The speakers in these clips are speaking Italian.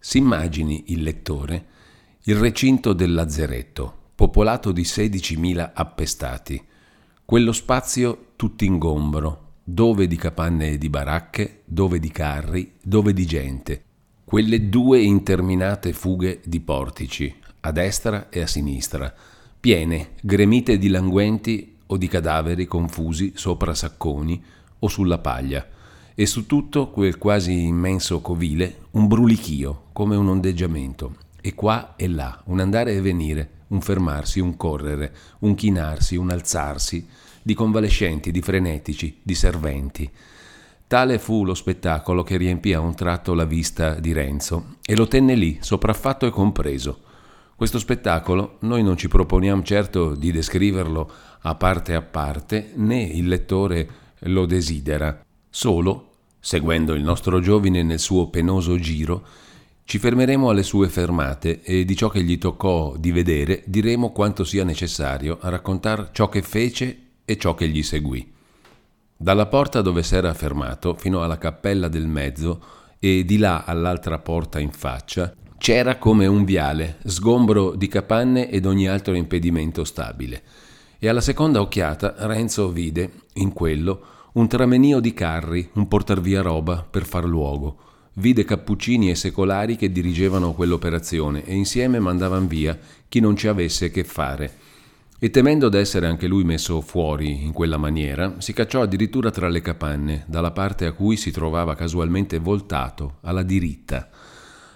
Si immagini il lettore il recinto del lazzeretto, popolato di 16.000 appestati, quello spazio tutt'ingombro, dove di capanne e di baracche, dove di carri, dove di gente, quelle due interminate fughe di portici, a destra e a sinistra, piene, gremite di languenti o di cadaveri confusi sopra sacconi o sulla paglia, e su tutto quel quasi immenso covile un brulichio, come un ondeggiamento, e qua e là, un andare e venire, un fermarsi, un correre, un chinarsi, un alzarsi, di convalescenti, di frenetici, di serventi. Tale fu lo spettacolo che riempì a un tratto la vista di Renzo e lo tenne lì, sopraffatto e compreso. Questo spettacolo noi non ci proponiamo certo di descriverlo a parte a parte, né il lettore lo desidera. Solo, seguendo il nostro giovine nel suo penoso giro, ci fermeremo alle sue fermate e di ciò che gli toccò di vedere diremo quanto sia necessario a raccontare ciò che fece e ciò che gli seguì. Dalla porta dove s'era fermato fino alla cappella del mezzo e di là all'altra porta in faccia c'era come un viale, sgombro di capanne ed ogni altro impedimento stabile. E alla seconda occhiata Renzo vide, in quello, un tramenio di carri, un portar via roba per far luogo. Vide cappuccini e secolari che dirigevano quell'operazione e insieme mandavan via chi non ci avesse che fare. E temendo d'essere anche lui messo fuori in quella maniera, si cacciò addirittura tra le capanne, dalla parte a cui si trovava casualmente voltato, alla diritta.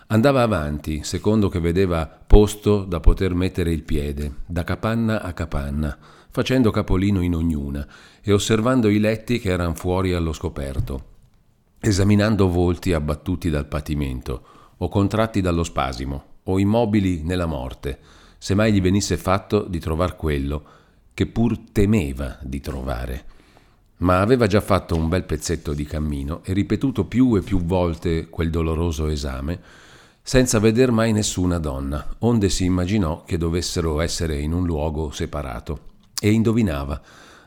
Andava avanti, secondo che vedeva posto da poter mettere il piede, da capanna a capanna, facendo capolino in ognuna e osservando i letti che erano fuori allo scoperto, esaminando volti abbattuti dal patimento, o contratti dallo spasimo, o immobili nella morte, se mai gli venisse fatto di trovar quello che pur temeva di trovare. Ma aveva già fatto un bel pezzetto di cammino e ripetuto più e più volte quel doloroso esame, senza veder mai nessuna donna, onde si immaginò che dovessero essere in un luogo separato e indovinava,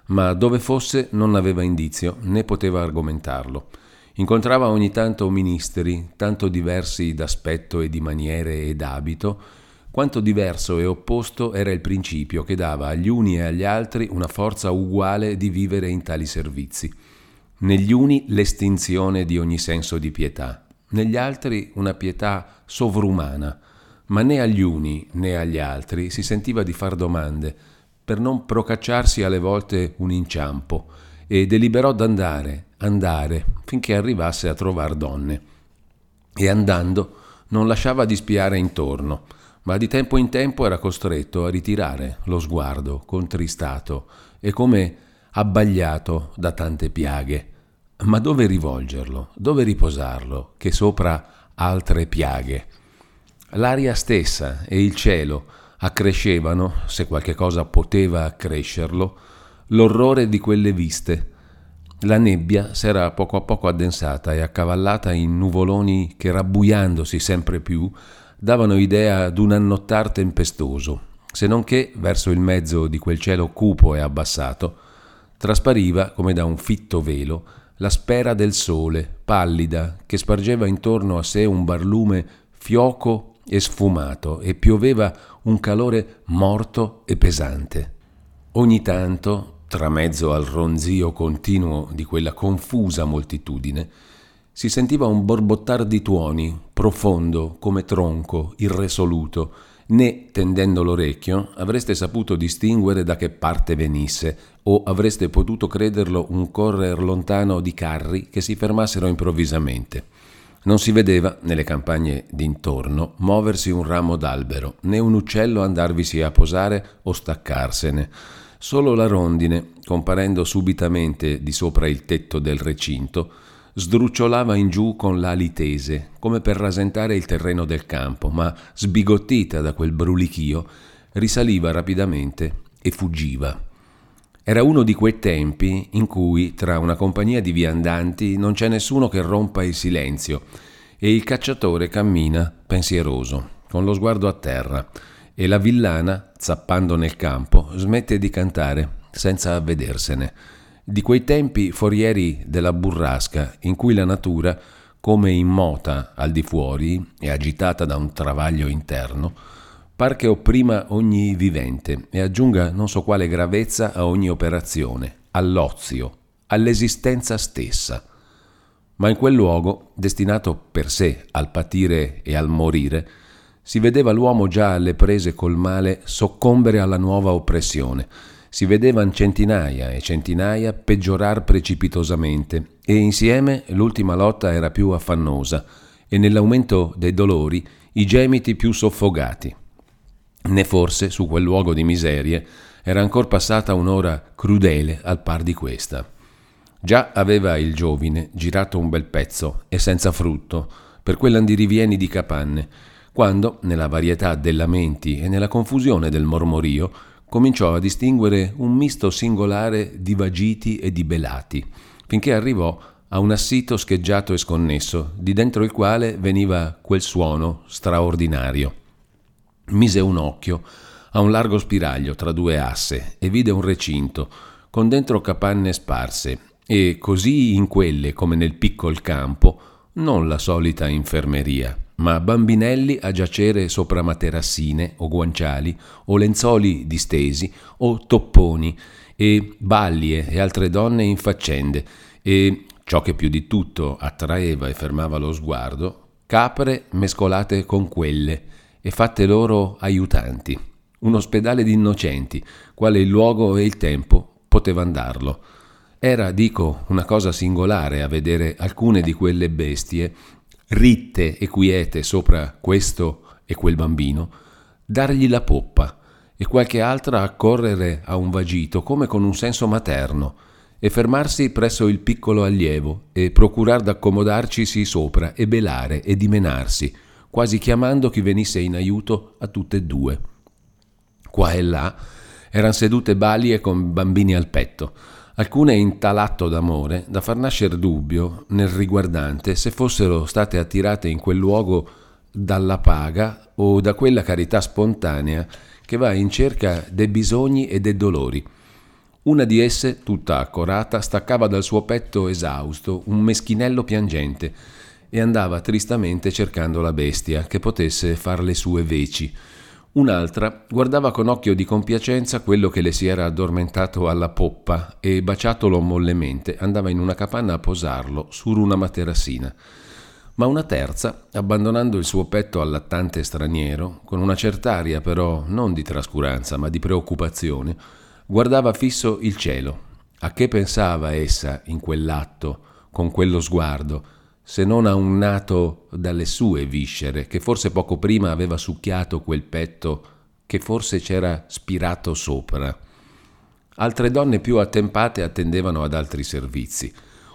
ma dove fosse non aveva indizio né poteva argomentarlo. Incontrava ogni tanto ministeri, tanto diversi d'aspetto e di maniere e d'abito, quanto diverso e opposto era il principio che dava agli uni e agli altri una forza uguale di vivere in tali servizi. Negli uni l'estinzione di ogni senso di pietà, negli altri una pietà sovrumana, ma né agli uni né agli altri si sentiva di far domande, per non procacciarsi alle volte un inciampo, e deliberò d'andare, andare, finché arrivasse a trovar donne. E andando non lasciava di spiare intorno, ma di tempo in tempo era costretto a ritirare lo sguardo, contristato e come abbagliato da tante piaghe. Ma dove rivolgerlo? Dove riposarlo? Che sopra altre piaghe. L'aria stessa e il cielo accrescevano, se qualche cosa poteva accrescerlo, l'orrore di quelle viste. La nebbia s'era poco a poco addensata e accavallata in nuvoloni che, rabbuiandosi sempre più, davano idea d'un annottar tempestoso, se non che, verso il mezzo di quel cielo cupo e abbassato, traspariva, come da un fitto velo, la spera del sole, pallida, che spargeva intorno a sé un barlume fioco e sfumato e pioveva un calore morto e pesante. Ogni tanto, tra mezzo al ronzio continuo di quella confusa moltitudine, si sentiva un borbottar di tuoni, profondo, come tronco, irresoluto, né, tendendo l'orecchio, avreste saputo distinguere da che parte venisse, o avreste potuto crederlo un correr lontano di carri che si fermassero improvvisamente. Non si vedeva, nelle campagne d'intorno, muoversi un ramo d'albero, né un uccello andarvisi a posare o staccarsene. Solo la rondine, comparendo subitamente di sopra il tetto del recinto, sdrucciolava in giù con l'ali tese, come per rasentare il terreno del campo, ma sbigottita da quel brulichio, risaliva rapidamente e fuggiva. Era uno di quei tempi in cui tra una compagnia di viandanti non c'è nessuno che rompa il silenzio e il cacciatore cammina pensieroso, con lo sguardo a terra, e la villana, zappando nel campo, smette di cantare senza avvedersene. Di quei tempi forieri della burrasca in cui la natura, come immota al di fuori e agitata da un travaglio interno, par che opprima ogni vivente e aggiunga non so quale gravezza a ogni operazione, all'ozio, all'esistenza stessa. Ma in quel luogo, destinato per sé al patire e al morire, si vedeva l'uomo già alle prese col male soccombere alla nuova oppressione, si vedevano centinaia e centinaia peggiorar precipitosamente e insieme l'ultima lotta era più affannosa e nell'aumento dei dolori i gemiti più soffogati. Né forse su quel luogo di miserie era ancora passata un'ora crudele al par di questa. Già aveva il giovine girato un bel pezzo e senza frutto per quell'andirivieni di capanne, quando, nella varietà dei lamenti e nella confusione del mormorio, cominciò a distinguere un misto singolare di vagiti e di belati, finché arrivò a un assito scheggiato e sconnesso, di dentro il quale veniva quel suono straordinario. Mise un occhio a un largo spiraglio tra due asse e vide un recinto, con dentro capanne sparse, e così in quelle come nel piccol campo, non la solita infermeria, ma bambinelli a giacere sopra materassine o guanciali o lenzuoli distesi o topponi e ballie e altre donne in faccende e, ciò che più di tutto attraeva e fermava lo sguardo, capre mescolate con quelle e fatte loro aiutanti. Un ospedale di innocenti, quale il luogo e il tempo potevano darlo. Era, dico, una cosa singolare a vedere alcune di quelle bestie ritte e quiete sopra questo e quel bambino, dargli la poppa e qualche altra accorrere a un vagito come con un senso materno e fermarsi presso il piccolo allievo e procurar d'accomodarcisi sopra e belare e dimenarsi, quasi chiamando chi venisse in aiuto a tutte e due. Qua e là eran sedute balie con bambini al petto, alcune in tal atto d'amore da far nascere dubbio nel riguardante se fossero state attirate in quel luogo dalla paga o da quella carità spontanea che va in cerca dei bisogni e dei dolori. Una di esse, tutta accorata, staccava dal suo petto esausto un meschinello piangente e andava tristamente cercando la bestia che potesse far le sue veci, Un'altra guardava con occhio di compiacenza quello che le si era addormentato alla poppa e, baciatolo mollemente, andava in una capanna a posarlo su una materassina. Ma una terza, abbandonando il suo petto al lattante straniero, con una cert'aria però non di trascuranza ma di preoccupazione, guardava fisso il cielo. A che pensava essa in quell'atto, con quello sguardo, se non a un nato dalle sue viscere, che forse poco prima aveva succhiato quel petto che forse c'era spirato sopra. Altre donne più attempate attendevano ad altri servizi.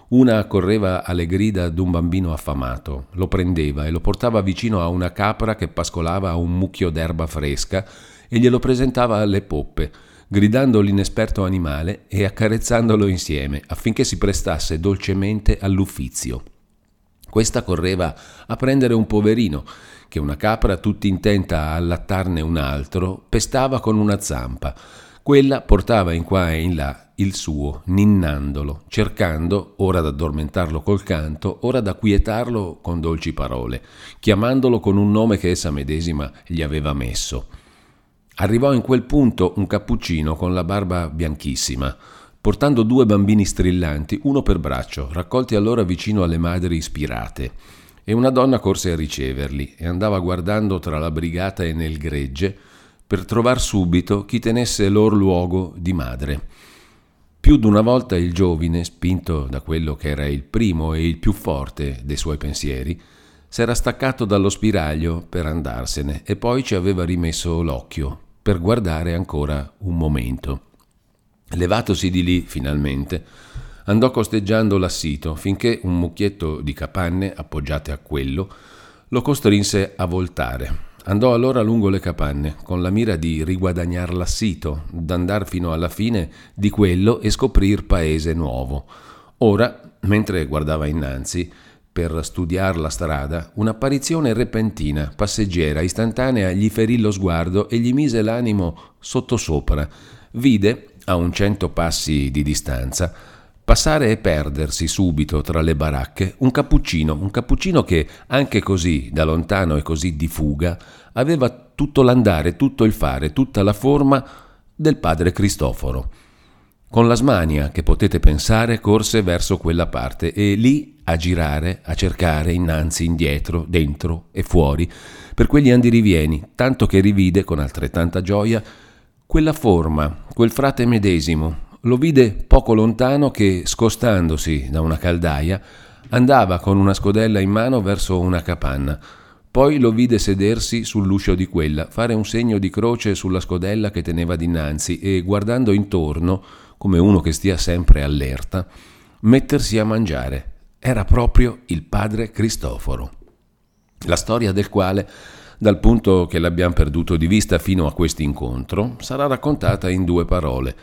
Una accorreva alle grida d'un bambino affamato, lo prendeva e lo portava vicino a una capra che pascolava a un mucchio d'erba fresca e glielo presentava alle poppe, gridando l'inesperto animale e accarezzandolo insieme affinché si prestasse dolcemente all'uffizio. Questa correva a prendere un poverino, che una capra, tutta intenta a allattarne un altro, pestava con una zampa. Quella portava in qua e in là il suo, ninnandolo, cercando ora d'addormentarlo col canto, ora da quietarlo con dolci parole, chiamandolo con un nome che essa medesima gli aveva messo. Arrivò in quel punto un cappuccino con la barba bianchissima, portando due bambini strillanti, uno per braccio, raccolti allora vicino alle madri ispirate. E una donna corse a riceverli e andava guardando tra la brigata e nel gregge per trovar subito chi tenesse lor luogo di madre. Più d'una volta il giovine, spinto da quello che era il primo e il più forte dei suoi pensieri, s'era staccato dallo spiraglio per andarsene e poi ci aveva rimesso l'occhio per guardare ancora un momento. Levatosi di lì, finalmente, andò costeggiando l'assito finché un mucchietto di capanne appoggiate a quello lo costrinse a voltare. Andò allora lungo le capanne, con la mira di riguadagnar l'assito, d'andar fino alla fine di quello e scoprir paese nuovo. Ora, mentre guardava innanzi, per studiar la strada, un'apparizione repentina, passeggera, istantanea, gli ferì lo sguardo e gli mise l'animo sottosopra. Vide a un cento passi di distanza, passare e perdersi subito tra le baracche un cappuccino, un cappuccino che anche così da lontano e così di fuga aveva tutto l'andare, tutto il fare, tutta la forma del padre Cristoforo. Con la smania che potete pensare corse verso quella parte e lì a girare, a cercare innanzi, indietro, dentro e fuori, per quegli andirivieni, tanto che rivide con altrettanta gioia quella forma, quel frate medesimo, lo vide poco lontano che, scostandosi da una caldaia, andava con una scodella in mano verso una capanna. Poi lo vide sedersi sull'uscio di quella, fare un segno di croce sulla scodella che teneva dinanzi e, guardando intorno, come uno che stia sempre allerta, mettersi a mangiare. Era proprio il padre Cristoforo. La storia del quale, dal punto che l'abbiamo perduto di vista fino a questo incontro, sarà raccontata in due parole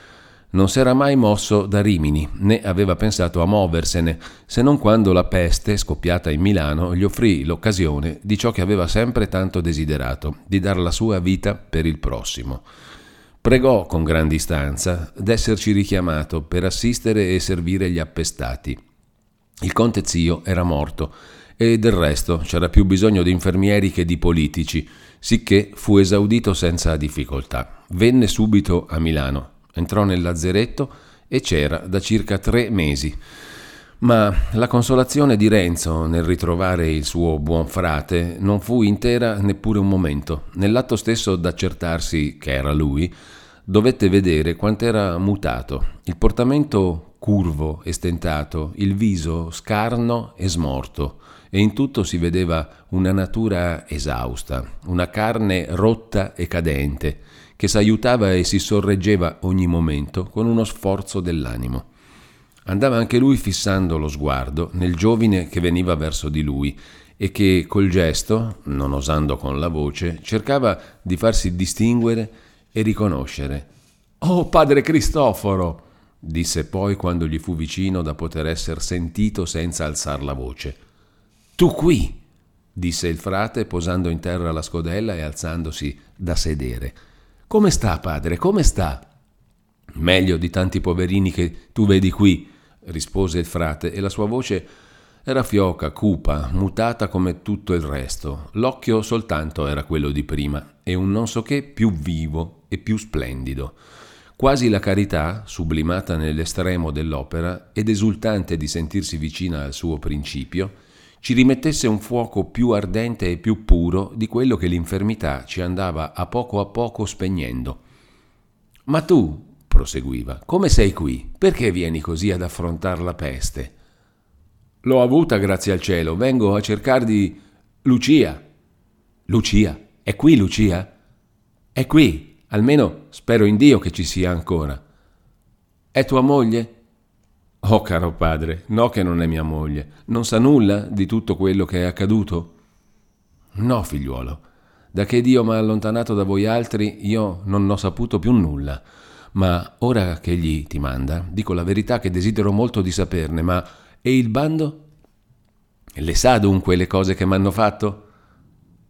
non s'era mai mosso da Rimini, né aveva pensato a muoversene, se non quando la peste, scoppiata in Milano, gli offrì l'occasione di ciò che aveva sempre tanto desiderato, di dar la sua vita per il prossimo. Pregò con grande istanza d'esserci richiamato per assistere e servire gli appestati. Il conte zio era morto e del resto c'era più bisogno di infermieri che di politici, sicché fu esaudito senza difficoltà. Venne subito a Milano Entrò nel lazzeretto e c'era da circa tre mesi. Ma la consolazione di Renzo nel ritrovare il suo buon frate non fu intera neppure un momento. Nell'atto stesso d'accertarsi che era lui, dovette vedere quant'era mutato. Il portamento curvo e stentato, il viso scarno e smorto, e in tutto si vedeva una natura esausta, una carne rotta e cadente, che s'aiutava e si sorreggeva ogni momento con uno sforzo dell'animo. Andava anche lui fissando lo sguardo nel giovine che veniva verso di lui e che col gesto, non osando con la voce, cercava di farsi distinguere e riconoscere. Oh padre Cristoforo! Disse poi quando gli fu vicino da poter essere sentito senza alzar la voce. Tu qui! disse il frate posando in terra la scodella e alzandosi da sedere. Come sta, padre? Come sta? Meglio di tanti poverini che tu vedi qui, rispose il frate, e la sua voce era fioca, cupa, mutata come tutto il resto. L'occhio soltanto era quello di prima, e un non so che più vivo e più splendido. Quasi la carità, sublimata nell'estremo dell'opera ed esultante di sentirsi vicina al suo principio, ci rimettesse un fuoco più ardente e più puro di quello che l'infermità ci andava a poco a poco spegnendo. Ma tu, proseguiva, come sei qui? Perché vieni così ad affrontare la peste? L'ho avuta, grazie al cielo, vengo a cercare di... Lucia. Lucia? È qui Lucia? È qui, almeno spero in Dio che ci sia ancora. È tua moglie? Oh caro padre, no che non è mia moglie. Non sa nulla di tutto quello che è accaduto? No, figliuolo. Da che Dio m'ha allontanato da voi altri, io non ho saputo più nulla. Ma ora che egli ti manda, dico la verità che desidero molto di saperne, ma e il bando? Le sa dunque le cose che m'hanno fatto?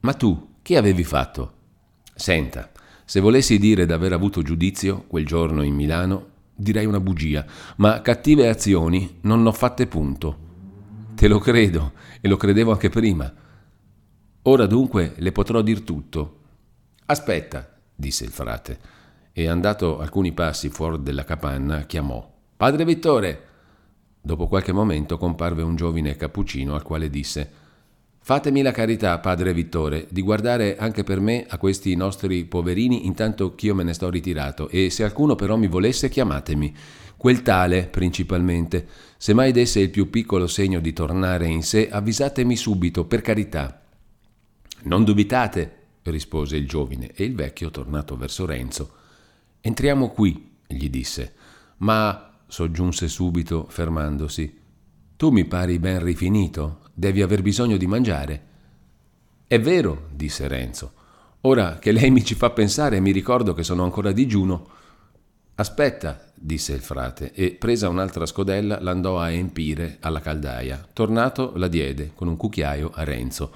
Ma tu, che avevi fatto? Senta, se volessi dire d'aver avuto giudizio quel giorno in Milano, direi una bugia, ma cattive azioni non ho fatte punto. Te lo credo, e lo credevo anche prima. Ora dunque le potrò dir tutto. Aspetta, disse il frate, e andato alcuni passi fuori della capanna, chiamò Padre Vittore. Dopo qualche momento comparve un giovine cappuccino al quale disse Fatemi la carità, padre Vittore, di guardare anche per me a questi nostri poverini intanto ch'io me ne sto ritirato, e se qualcuno però mi volesse chiamatemi. Quel tale, principalmente. Se mai desse il più piccolo segno di tornare in sé, avvisatemi subito, per carità. Non dubitate, rispose il giovine, e il vecchio, tornato verso Renzo. Entriamo qui, gli disse. Ma, soggiunse subito, fermandosi, tu mi pari ben rifinito, devi aver bisogno di mangiare. È vero, disse Renzo. Ora che lei mi ci fa pensare, mi ricordo che sono ancora digiuno. Aspetta, disse il frate, e presa un'altra scodella l'andò a empire alla caldaia. Tornato la diede con un cucchiaio a Renzo.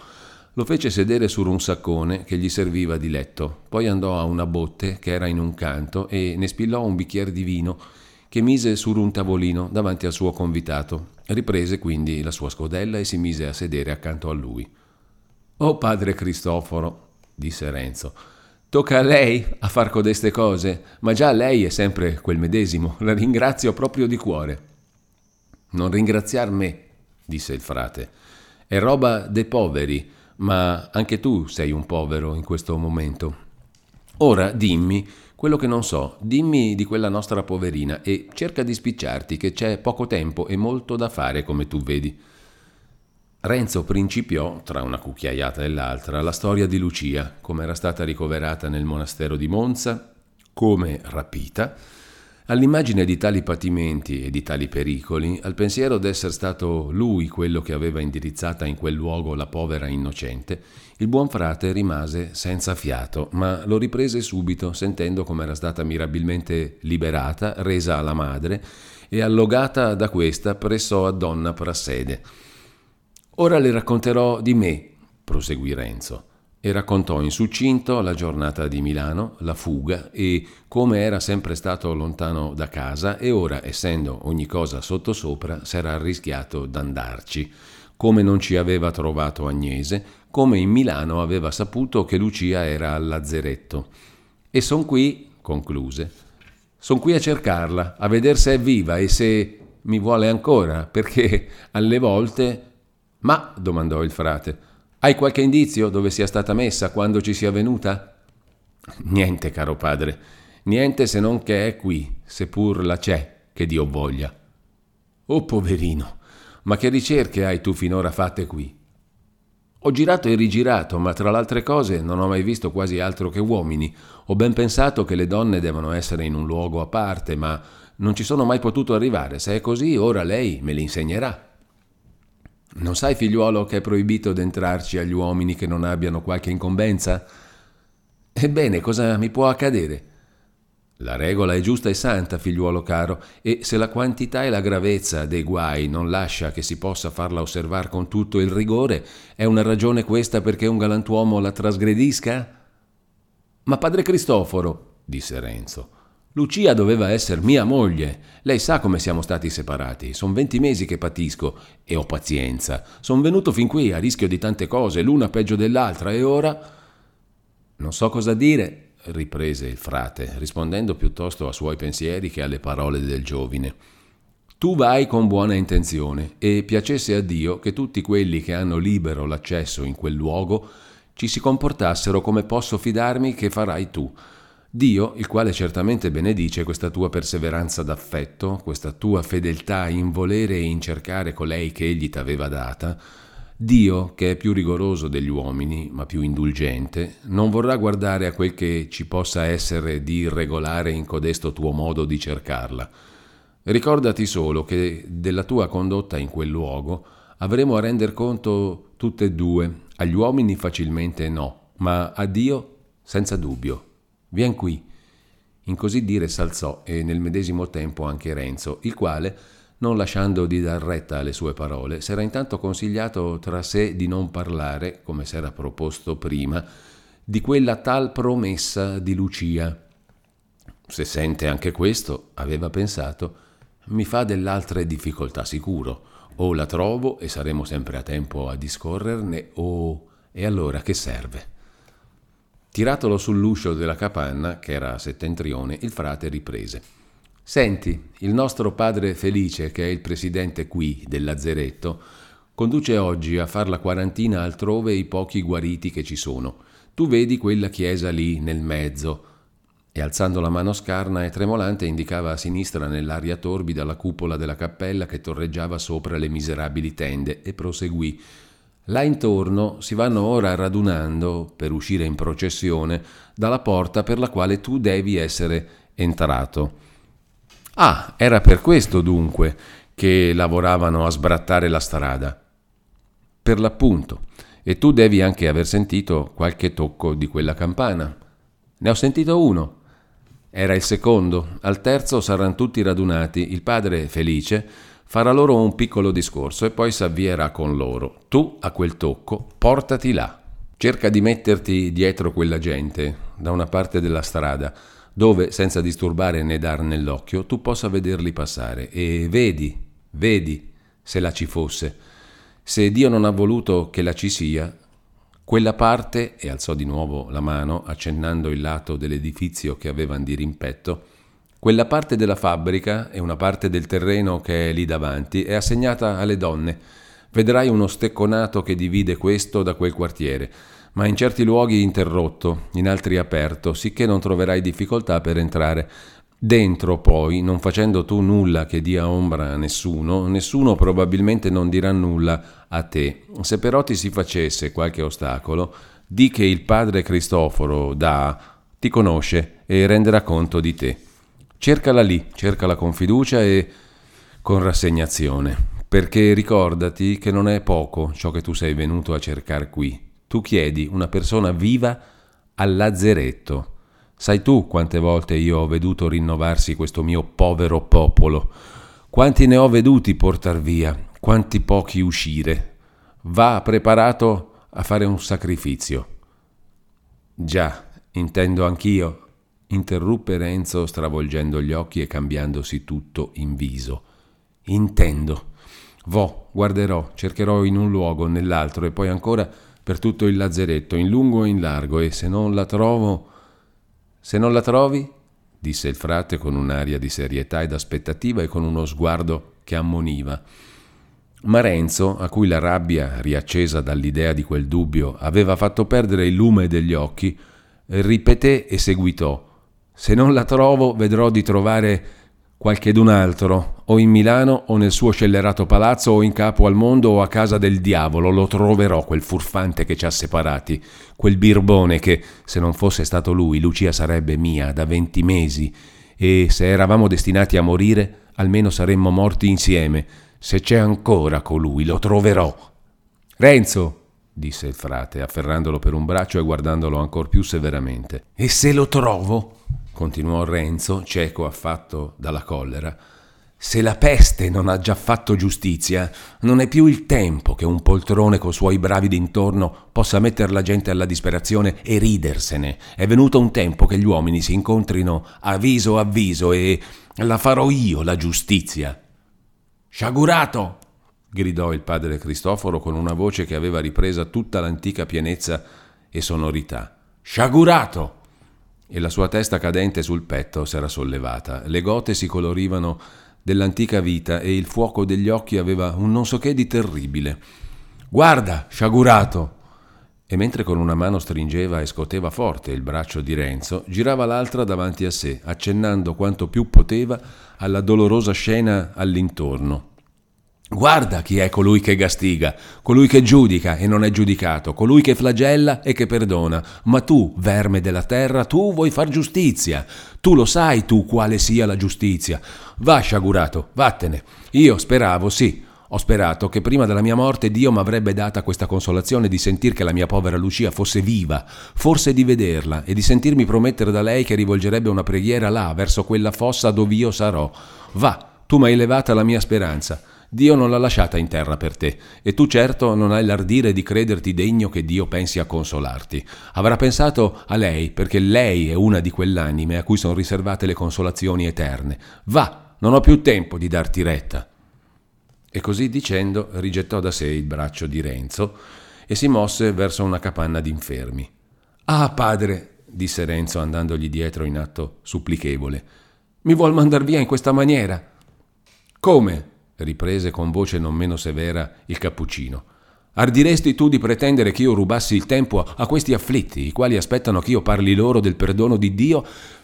Lo fece sedere su un saccone che gli serviva di letto, poi andò a una botte che era in un canto e ne spillò un bicchiere di vino che mise su un tavolino davanti al suo convitato. Riprese quindi la sua scodella e si mise a sedere accanto a lui. Oh padre Cristoforo, disse Renzo, tocca a lei a far codeste cose, ma già lei è sempre quel medesimo, la ringrazio proprio di cuore. Non ringraziar me, disse il frate, è roba dei poveri, ma anche tu sei un povero in questo momento. Ora dimmi quello che non so, dimmi di quella nostra poverina e cerca di spicciarti che c'è poco tempo e molto da fare come tu vedi. Renzo principiò, tra una cucchiaiata e l'altra, la storia di Lucia, come era stata ricoverata nel monastero di Monza, come rapita, All'immagine di tali patimenti e di tali pericoli, al pensiero d'essere stato lui quello che aveva indirizzata in quel luogo la povera innocente, il buon frate rimase senza fiato, ma lo riprese subito, sentendo come era stata mirabilmente liberata, resa alla madre e allogata da questa presso a donna Prassede. Ora le racconterò di me, proseguì Renzo e raccontò in succinto la giornata di Milano, la fuga e come era sempre stato lontano da casa e ora, essendo ogni cosa sottosopra, s'era arrischiato d'andarci, come non ci aveva trovato Agnese, come in Milano aveva saputo che Lucia era al lazzeretto. E son qui, concluse, son qui a cercarla, a vedere se è viva e se mi vuole ancora, perché alle volte... Ma, domandò il frate, hai qualche indizio dove sia stata messa quando ci sia venuta? Niente, caro padre, niente se non che è qui, seppur la c'è, che Dio voglia. Oh poverino, ma che ricerche hai tu finora fatte qui? Ho girato e rigirato, ma tra l'altre cose non ho mai visto quasi altro che uomini. Ho ben pensato che le donne devono essere in un luogo a parte, ma non ci sono mai potuto arrivare. Se è così, ora lei me l'insegnerà. Non sai, figliuolo, che è proibito d'entrarci agli uomini che non abbiano qualche incombenza? Ebbene, cosa mi può accadere? La regola è giusta e santa, figliuolo caro, e se la quantità e la gravezza dei guai non lascia che si possa farla osservare con tutto il rigore, è una ragione questa perché un galantuomo la trasgredisca? Ma padre Cristoforo, disse Renzo, Lucia doveva essere mia moglie. Lei sa come siamo stati separati. Sono venti mesi che patisco e ho pazienza. Sono venuto fin qui a rischio di tante cose, l'una peggio dell'altra, e ora. Non so cosa dire, riprese il frate, rispondendo piuttosto a suoi pensieri che alle parole del giovine. Tu vai con buona intenzione e piacesse a Dio che tutti quelli che hanno libero l'accesso in quel luogo ci si comportassero come posso fidarmi che farai tu Dio, il quale certamente benedice questa tua perseveranza d'affetto, questa tua fedeltà in volere e in cercare colei che egli t'aveva data, Dio, che è più rigoroso degli uomini, ma più indulgente, non vorrà guardare a quel che ci possa essere di irregolare in codesto tuo modo di cercarla. Ricordati solo che della tua condotta in quel luogo avremo a render conto tutte e due, agli uomini facilmente no, ma a Dio senza dubbio. Vien qui. In così dire s'alzò e nel medesimo tempo anche Renzo, il quale, non lasciando di dar retta alle sue parole, s'era intanto consigliato tra sé di non parlare, come s'era proposto prima, di quella tal promessa di Lucia. Se sente anche questo, aveva pensato, mi fa dell'altre difficoltà sicuro. O la trovo e saremo sempre a tempo a discorrerne, o... e allora che serve? Tiratolo sull'uscio della capanna, che era a settentrione, il frate riprese. Senti, il nostro padre Felice, che è il presidente qui del lazzeretto, conduce oggi a far la quarantina altrove i pochi guariti che ci sono. Tu vedi quella chiesa lì nel mezzo. E alzando la mano scarna e tremolante indicava a sinistra nell'aria torbida la cupola della cappella che torreggiava sopra le miserabili tende e proseguì. Là intorno si vanno ora radunando per uscire in processione dalla porta per la quale tu devi essere entrato. Ah, era per questo dunque che lavoravano a sbrattare la strada. Per l'appunto. E tu devi anche aver sentito qualche tocco di quella campana. Ne ho sentito uno. Era il secondo. Al terzo saranno tutti radunati. Il padre Felice farà loro un piccolo discorso e poi s'avvierà con loro. Tu, a quel tocco, portati là. Cerca di metterti dietro quella gente, da una parte della strada, dove, senza disturbare né dar nell'occhio, tu possa vederli passare. E vedi, vedi, se la ci fosse. Se Dio non ha voluto che la ci sia, quella parte, e alzò di nuovo la mano, accennando il lato dell'edifizio che avevano di rimpetto, quella parte della fabbrica e una parte del terreno che è lì davanti è assegnata alle donne. Vedrai uno stecconato che divide questo da quel quartiere, ma in certi luoghi interrotto, in altri aperto, sicché non troverai difficoltà per entrare. Dentro poi, non facendo tu nulla che dia ombra a nessuno, nessuno probabilmente non dirà nulla a te. Se però ti si facesse qualche ostacolo, di che il padre Cristoforo da ti conosce e renderà conto di te. Cercala lì, cercala con fiducia e con rassegnazione, perché ricordati che non è poco ciò che tu sei venuto a cercare qui. Tu chiedi una persona viva al lazzeretto. Sai tu quante volte io ho veduto rinnovarsi questo mio povero popolo? Quanti ne ho veduti portar via? Quanti pochi uscire? Va preparato a fare un sacrificio. Già, intendo anch'io, interruppe Renzo stravolgendo gli occhi e cambiandosi tutto in viso. Intendo. Vo, guarderò, cercherò in un luogo, nell'altro e poi ancora per tutto il lazzeretto, in lungo e in largo, e se non la trovo... Se non la trovi? disse il frate con un'aria di serietà ed aspettativa e con uno sguardo che ammoniva. Ma Renzo, a cui la rabbia, riaccesa dall'idea di quel dubbio, aveva fatto perdere il lume degli occhi, ripeté e seguitò se non la trovo, vedrò di trovare qualchedun altro, o in Milano o nel suo scellerato palazzo o in capo al mondo o a casa del diavolo, lo troverò quel furfante che ci ha separati, quel birbone che, se non fosse stato lui, Lucia sarebbe mia da venti mesi, e se eravamo destinati a morire, almeno saremmo morti insieme. Se c'è ancora colui, lo troverò. Renzo, disse il frate, afferrandolo per un braccio e guardandolo ancor più severamente. E se lo trovo? Continuò Renzo, cieco affatto dalla collera, se la peste non ha già fatto giustizia, non è più il tempo che un poltrone coi suoi bravi d'intorno possa mettere la gente alla disperazione e ridersene. È venuto un tempo che gli uomini si incontrino a viso a viso e la farò io la giustizia. Sciagurato! gridò il padre Cristoforo con una voce che aveva ripresa tutta l'antica pienezza e sonorità. Sciagurato! E la sua testa cadente sul petto s'era sollevata. Le gote si colorivano dell'antica vita e il fuoco degli occhi aveva un non so che di terribile. Guarda, sciagurato! E mentre con una mano stringeva e scoteva forte il braccio di Renzo, girava l'altra davanti a sé, accennando quanto più poteva alla dolorosa scena all'intorno. Guarda chi è colui che gastiga, colui che giudica e non è giudicato, colui che flagella e che perdona. Ma tu, verme della terra, tu vuoi far giustizia. Tu lo sai tu quale sia la giustizia. Va, sciagurato, vattene. Io speravo, sì, ho sperato che prima della mia morte Dio mi avrebbe data questa consolazione di sentir che la mia povera Lucia fosse viva, forse di vederla e di sentirmi promettere da lei che rivolgerebbe una preghiera là, verso quella fossa dove io sarò. Va, tu mi hai levata la mia speranza. Dio non l'ha lasciata in terra per te, e tu certo non hai l'ardire di crederti degno che Dio pensi a consolarti. Avrà pensato a lei, perché lei è una di quell'anime a cui sono riservate le consolazioni eterne. Va, non ho più tempo di darti retta. E così dicendo rigettò da sé il braccio di Renzo e si mosse verso una capanna d'infermi. Ah, padre, disse Renzo andandogli dietro in atto supplichevole, mi vuol mandar via in questa maniera? Come? Riprese con voce non meno severa il cappuccino. Ardiresti tu di pretendere che io rubassi il tempo a questi afflitti, i quali aspettano che io parli loro del perdono di Dio,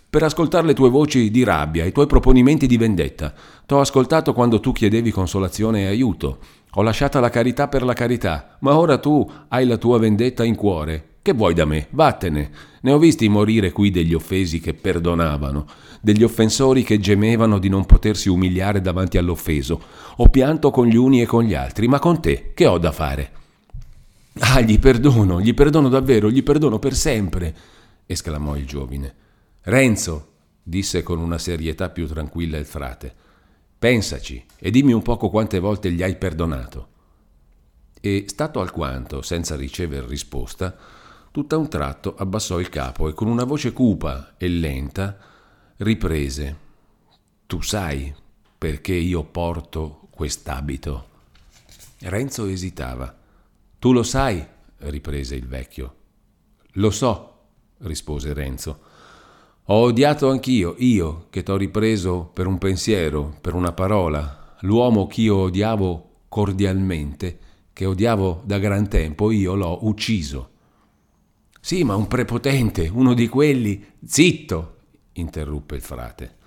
per ascoltare le tue voci di rabbia, i tuoi proponimenti di vendetta. T'ho ascoltato quando tu chiedevi consolazione e aiuto. Ho lasciata la carità per la carità, ma ora tu hai la tua vendetta in cuore. Che vuoi da me? Vattene. Ne ho visti morire qui degli offesi che perdonavano, degli offensori che gemevano di non potersi umiliare davanti all'offeso. Ho pianto con gli uni e con gli altri, ma con te che ho da fare? Ah, gli perdono, gli perdono davvero, gli perdono per sempre, esclamò il giovine. Renzo, disse con una serietà più tranquilla il frate, pensaci e dimmi un poco quante volte gli hai perdonato. E, stato alquanto, senza ricever risposta, Tutt'a un tratto abbassò il capo e con una voce cupa e lenta riprese, Tu sai perché io porto quest'abito? Renzo esitava. Tu lo sai, riprese il vecchio. Lo so, rispose Renzo. Ho odiato anch'io, io, che t'ho ripreso per un pensiero, per una parola, l'uomo ch'io odiavo cordialmente, che odiavo da gran tempo, io l'ho ucciso. Sì, ma un prepotente, uno di quelli. Zitto! interruppe il frate.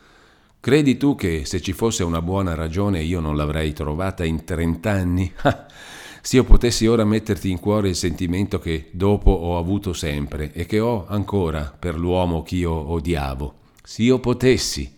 Credi tu che se ci fosse una buona ragione io non l'avrei trovata in trent'anni? se io potessi ora metterti in cuore il sentimento che dopo ho avuto sempre e che ho ancora per l'uomo ch'io odiavo. Se io potessi,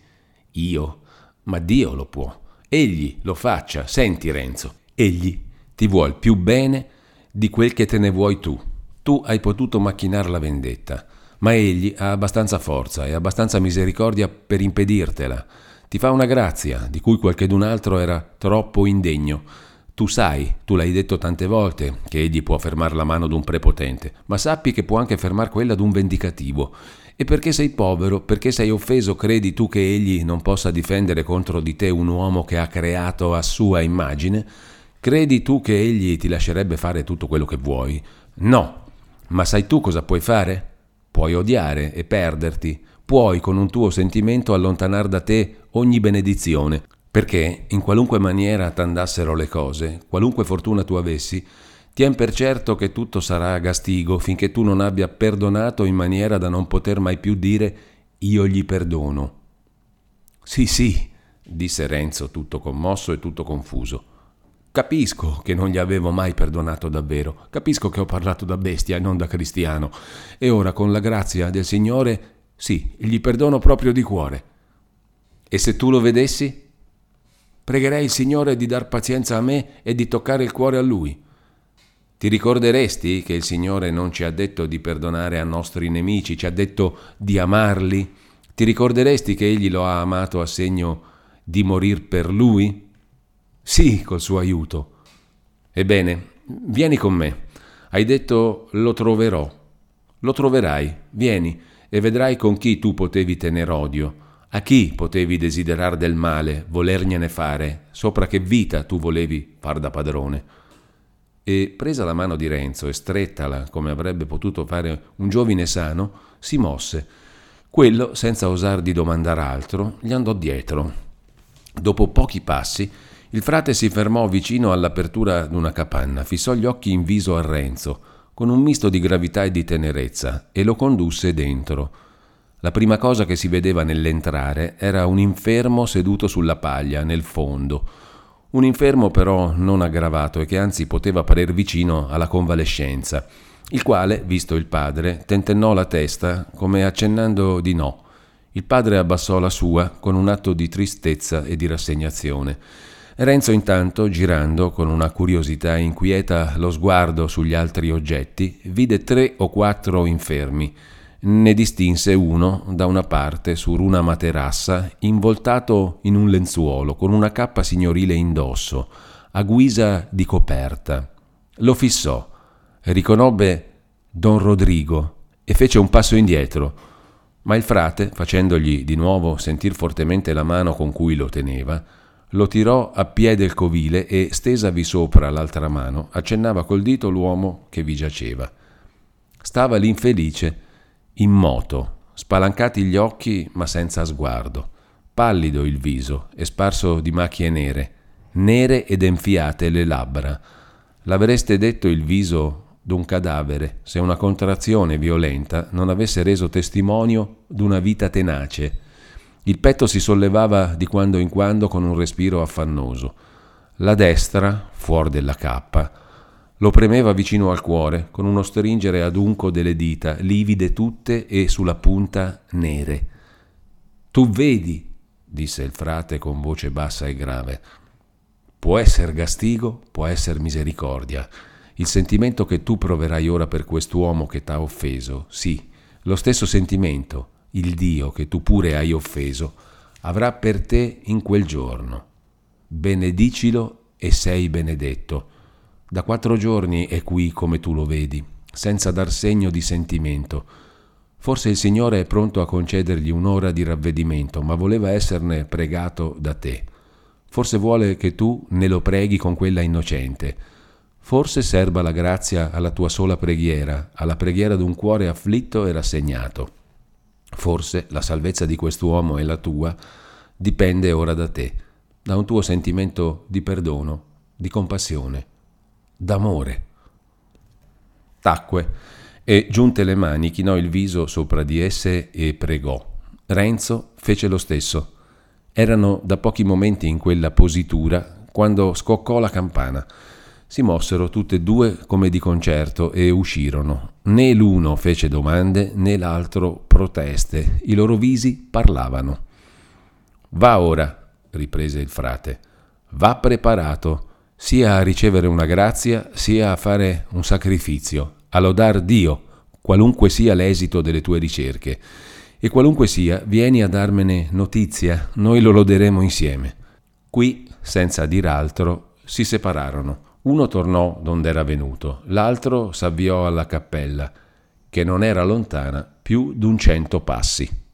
io, ma Dio lo può. Egli lo faccia, senti Renzo, egli ti vuol più bene di quel che te ne vuoi tu. Tu hai potuto macchinare la vendetta, ma egli ha abbastanza forza e abbastanza misericordia per impedirtela. Ti fa una grazia di cui qualchedun altro era troppo indegno. Tu sai, tu l'hai detto tante volte, che egli può fermare la mano d'un prepotente, ma sappi che può anche fermare quella d'un vendicativo. E perché sei povero, perché sei offeso, credi tu che egli non possa difendere contro di te un uomo che ha creato a sua immagine? Credi tu che egli ti lascerebbe fare tutto quello che vuoi? No, ma sai tu cosa puoi fare? Puoi odiare e perderti, puoi con un tuo sentimento allontanare da te ogni benedizione, perché in qualunque maniera t'andassero le cose, qualunque fortuna tu avessi, tien per certo che tutto sarà a gastigo finché tu non abbia perdonato in maniera da non poter mai più dire io gli perdono. Sì, sì, disse Renzo tutto commosso e tutto confuso. Capisco che non gli avevo mai perdonato davvero, capisco che ho parlato da bestia e non da cristiano, e ora con la grazia del Signore, sì, gli perdono proprio di cuore. E se tu lo vedessi? Pregherei il Signore di dar pazienza a me e di toccare il cuore a Lui. Ti ricorderesti che il Signore non ci ha detto di perdonare a nostri nemici, ci ha detto di amarli? Ti ricorderesti che Egli lo ha amato a segno di morir per Lui? Sì, col suo aiuto. Ebbene, vieni con me. Hai detto lo troverò. Lo troverai, vieni, e vedrai con chi tu potevi tener odio, a chi potevi desiderar del male, volergliene fare, sopra che vita tu volevi far da padrone. E presa la mano di Renzo e strettala come avrebbe potuto fare un giovine sano, si mosse. Quello, senza osar di domandare altro, gli andò dietro. Dopo pochi passi, il frate si fermò vicino all'apertura d'una capanna, fissò gli occhi in viso a Renzo, con un misto di gravità e di tenerezza, e lo condusse dentro. La prima cosa che si vedeva nell'entrare era un infermo seduto sulla paglia, nel fondo. Un infermo però non aggravato e che anzi poteva parer vicino alla convalescenza, il quale, visto il padre, tentennò la testa come accennando di no. Il padre abbassò la sua con un atto di tristezza e di rassegnazione. Renzo intanto, girando con una curiosità inquieta lo sguardo sugli altri oggetti, vide tre o quattro infermi. Ne distinse uno da una parte su una materassa, involtato in un lenzuolo, con una cappa signorile indosso, a guisa di coperta. Lo fissò, riconobbe don Rodrigo e fece un passo indietro. Ma il frate, facendogli di nuovo sentir fortemente la mano con cui lo teneva, lo tirò a piede il covile e, stesavi sopra l'altra mano, accennava col dito l'uomo che vi giaceva. Stava l'infelice in moto, spalancati gli occhi ma senza sguardo, pallido il viso e sparso di macchie nere, nere ed enfiate le labbra. L'avreste detto il viso d'un cadavere se una contrazione violenta non avesse reso testimonio d'una vita tenace il petto si sollevava di quando in quando con un respiro affannoso. La destra, fuori della cappa, lo premeva vicino al cuore con uno stringere adunco delle dita, livide tutte e sulla punta nere. Tu vedi, disse il frate con voce bassa e grave. Può essere gastigo, può essere misericordia. Il sentimento che tu proverai ora per quest'uomo che t'ha offeso, sì, lo stesso sentimento, il Dio che tu pure hai offeso, avrà per te in quel giorno. Benedicilo e sei benedetto. Da quattro giorni è qui come tu lo vedi, senza dar segno di sentimento. Forse il Signore è pronto a concedergli un'ora di ravvedimento, ma voleva esserne pregato da te. Forse vuole che tu ne lo preghi con quella innocente. Forse serba la grazia alla tua sola preghiera, alla preghiera d'un cuore afflitto e rassegnato. Forse la salvezza di quest'uomo e la tua dipende ora da te, da un tuo sentimento di perdono, di compassione, d'amore. Tacque e, giunte le mani, chinò il viso sopra di esse e pregò. Renzo fece lo stesso. Erano da pochi momenti in quella positura quando scoccò la campana. Si mossero tutte e due come di concerto e uscirono. Né l'uno fece domande né l'altro proteste. I loro visi parlavano. Va ora, riprese il frate, va preparato sia a ricevere una grazia sia a fare un sacrificio, a lodar Dio, qualunque sia l'esito delle tue ricerche. E qualunque sia, vieni a darmene notizia, noi lo loderemo insieme. Qui, senza dir altro, si separarono. Uno tornò donde era venuto, l'altro s'avviò alla cappella, che non era lontana più d'un cento passi.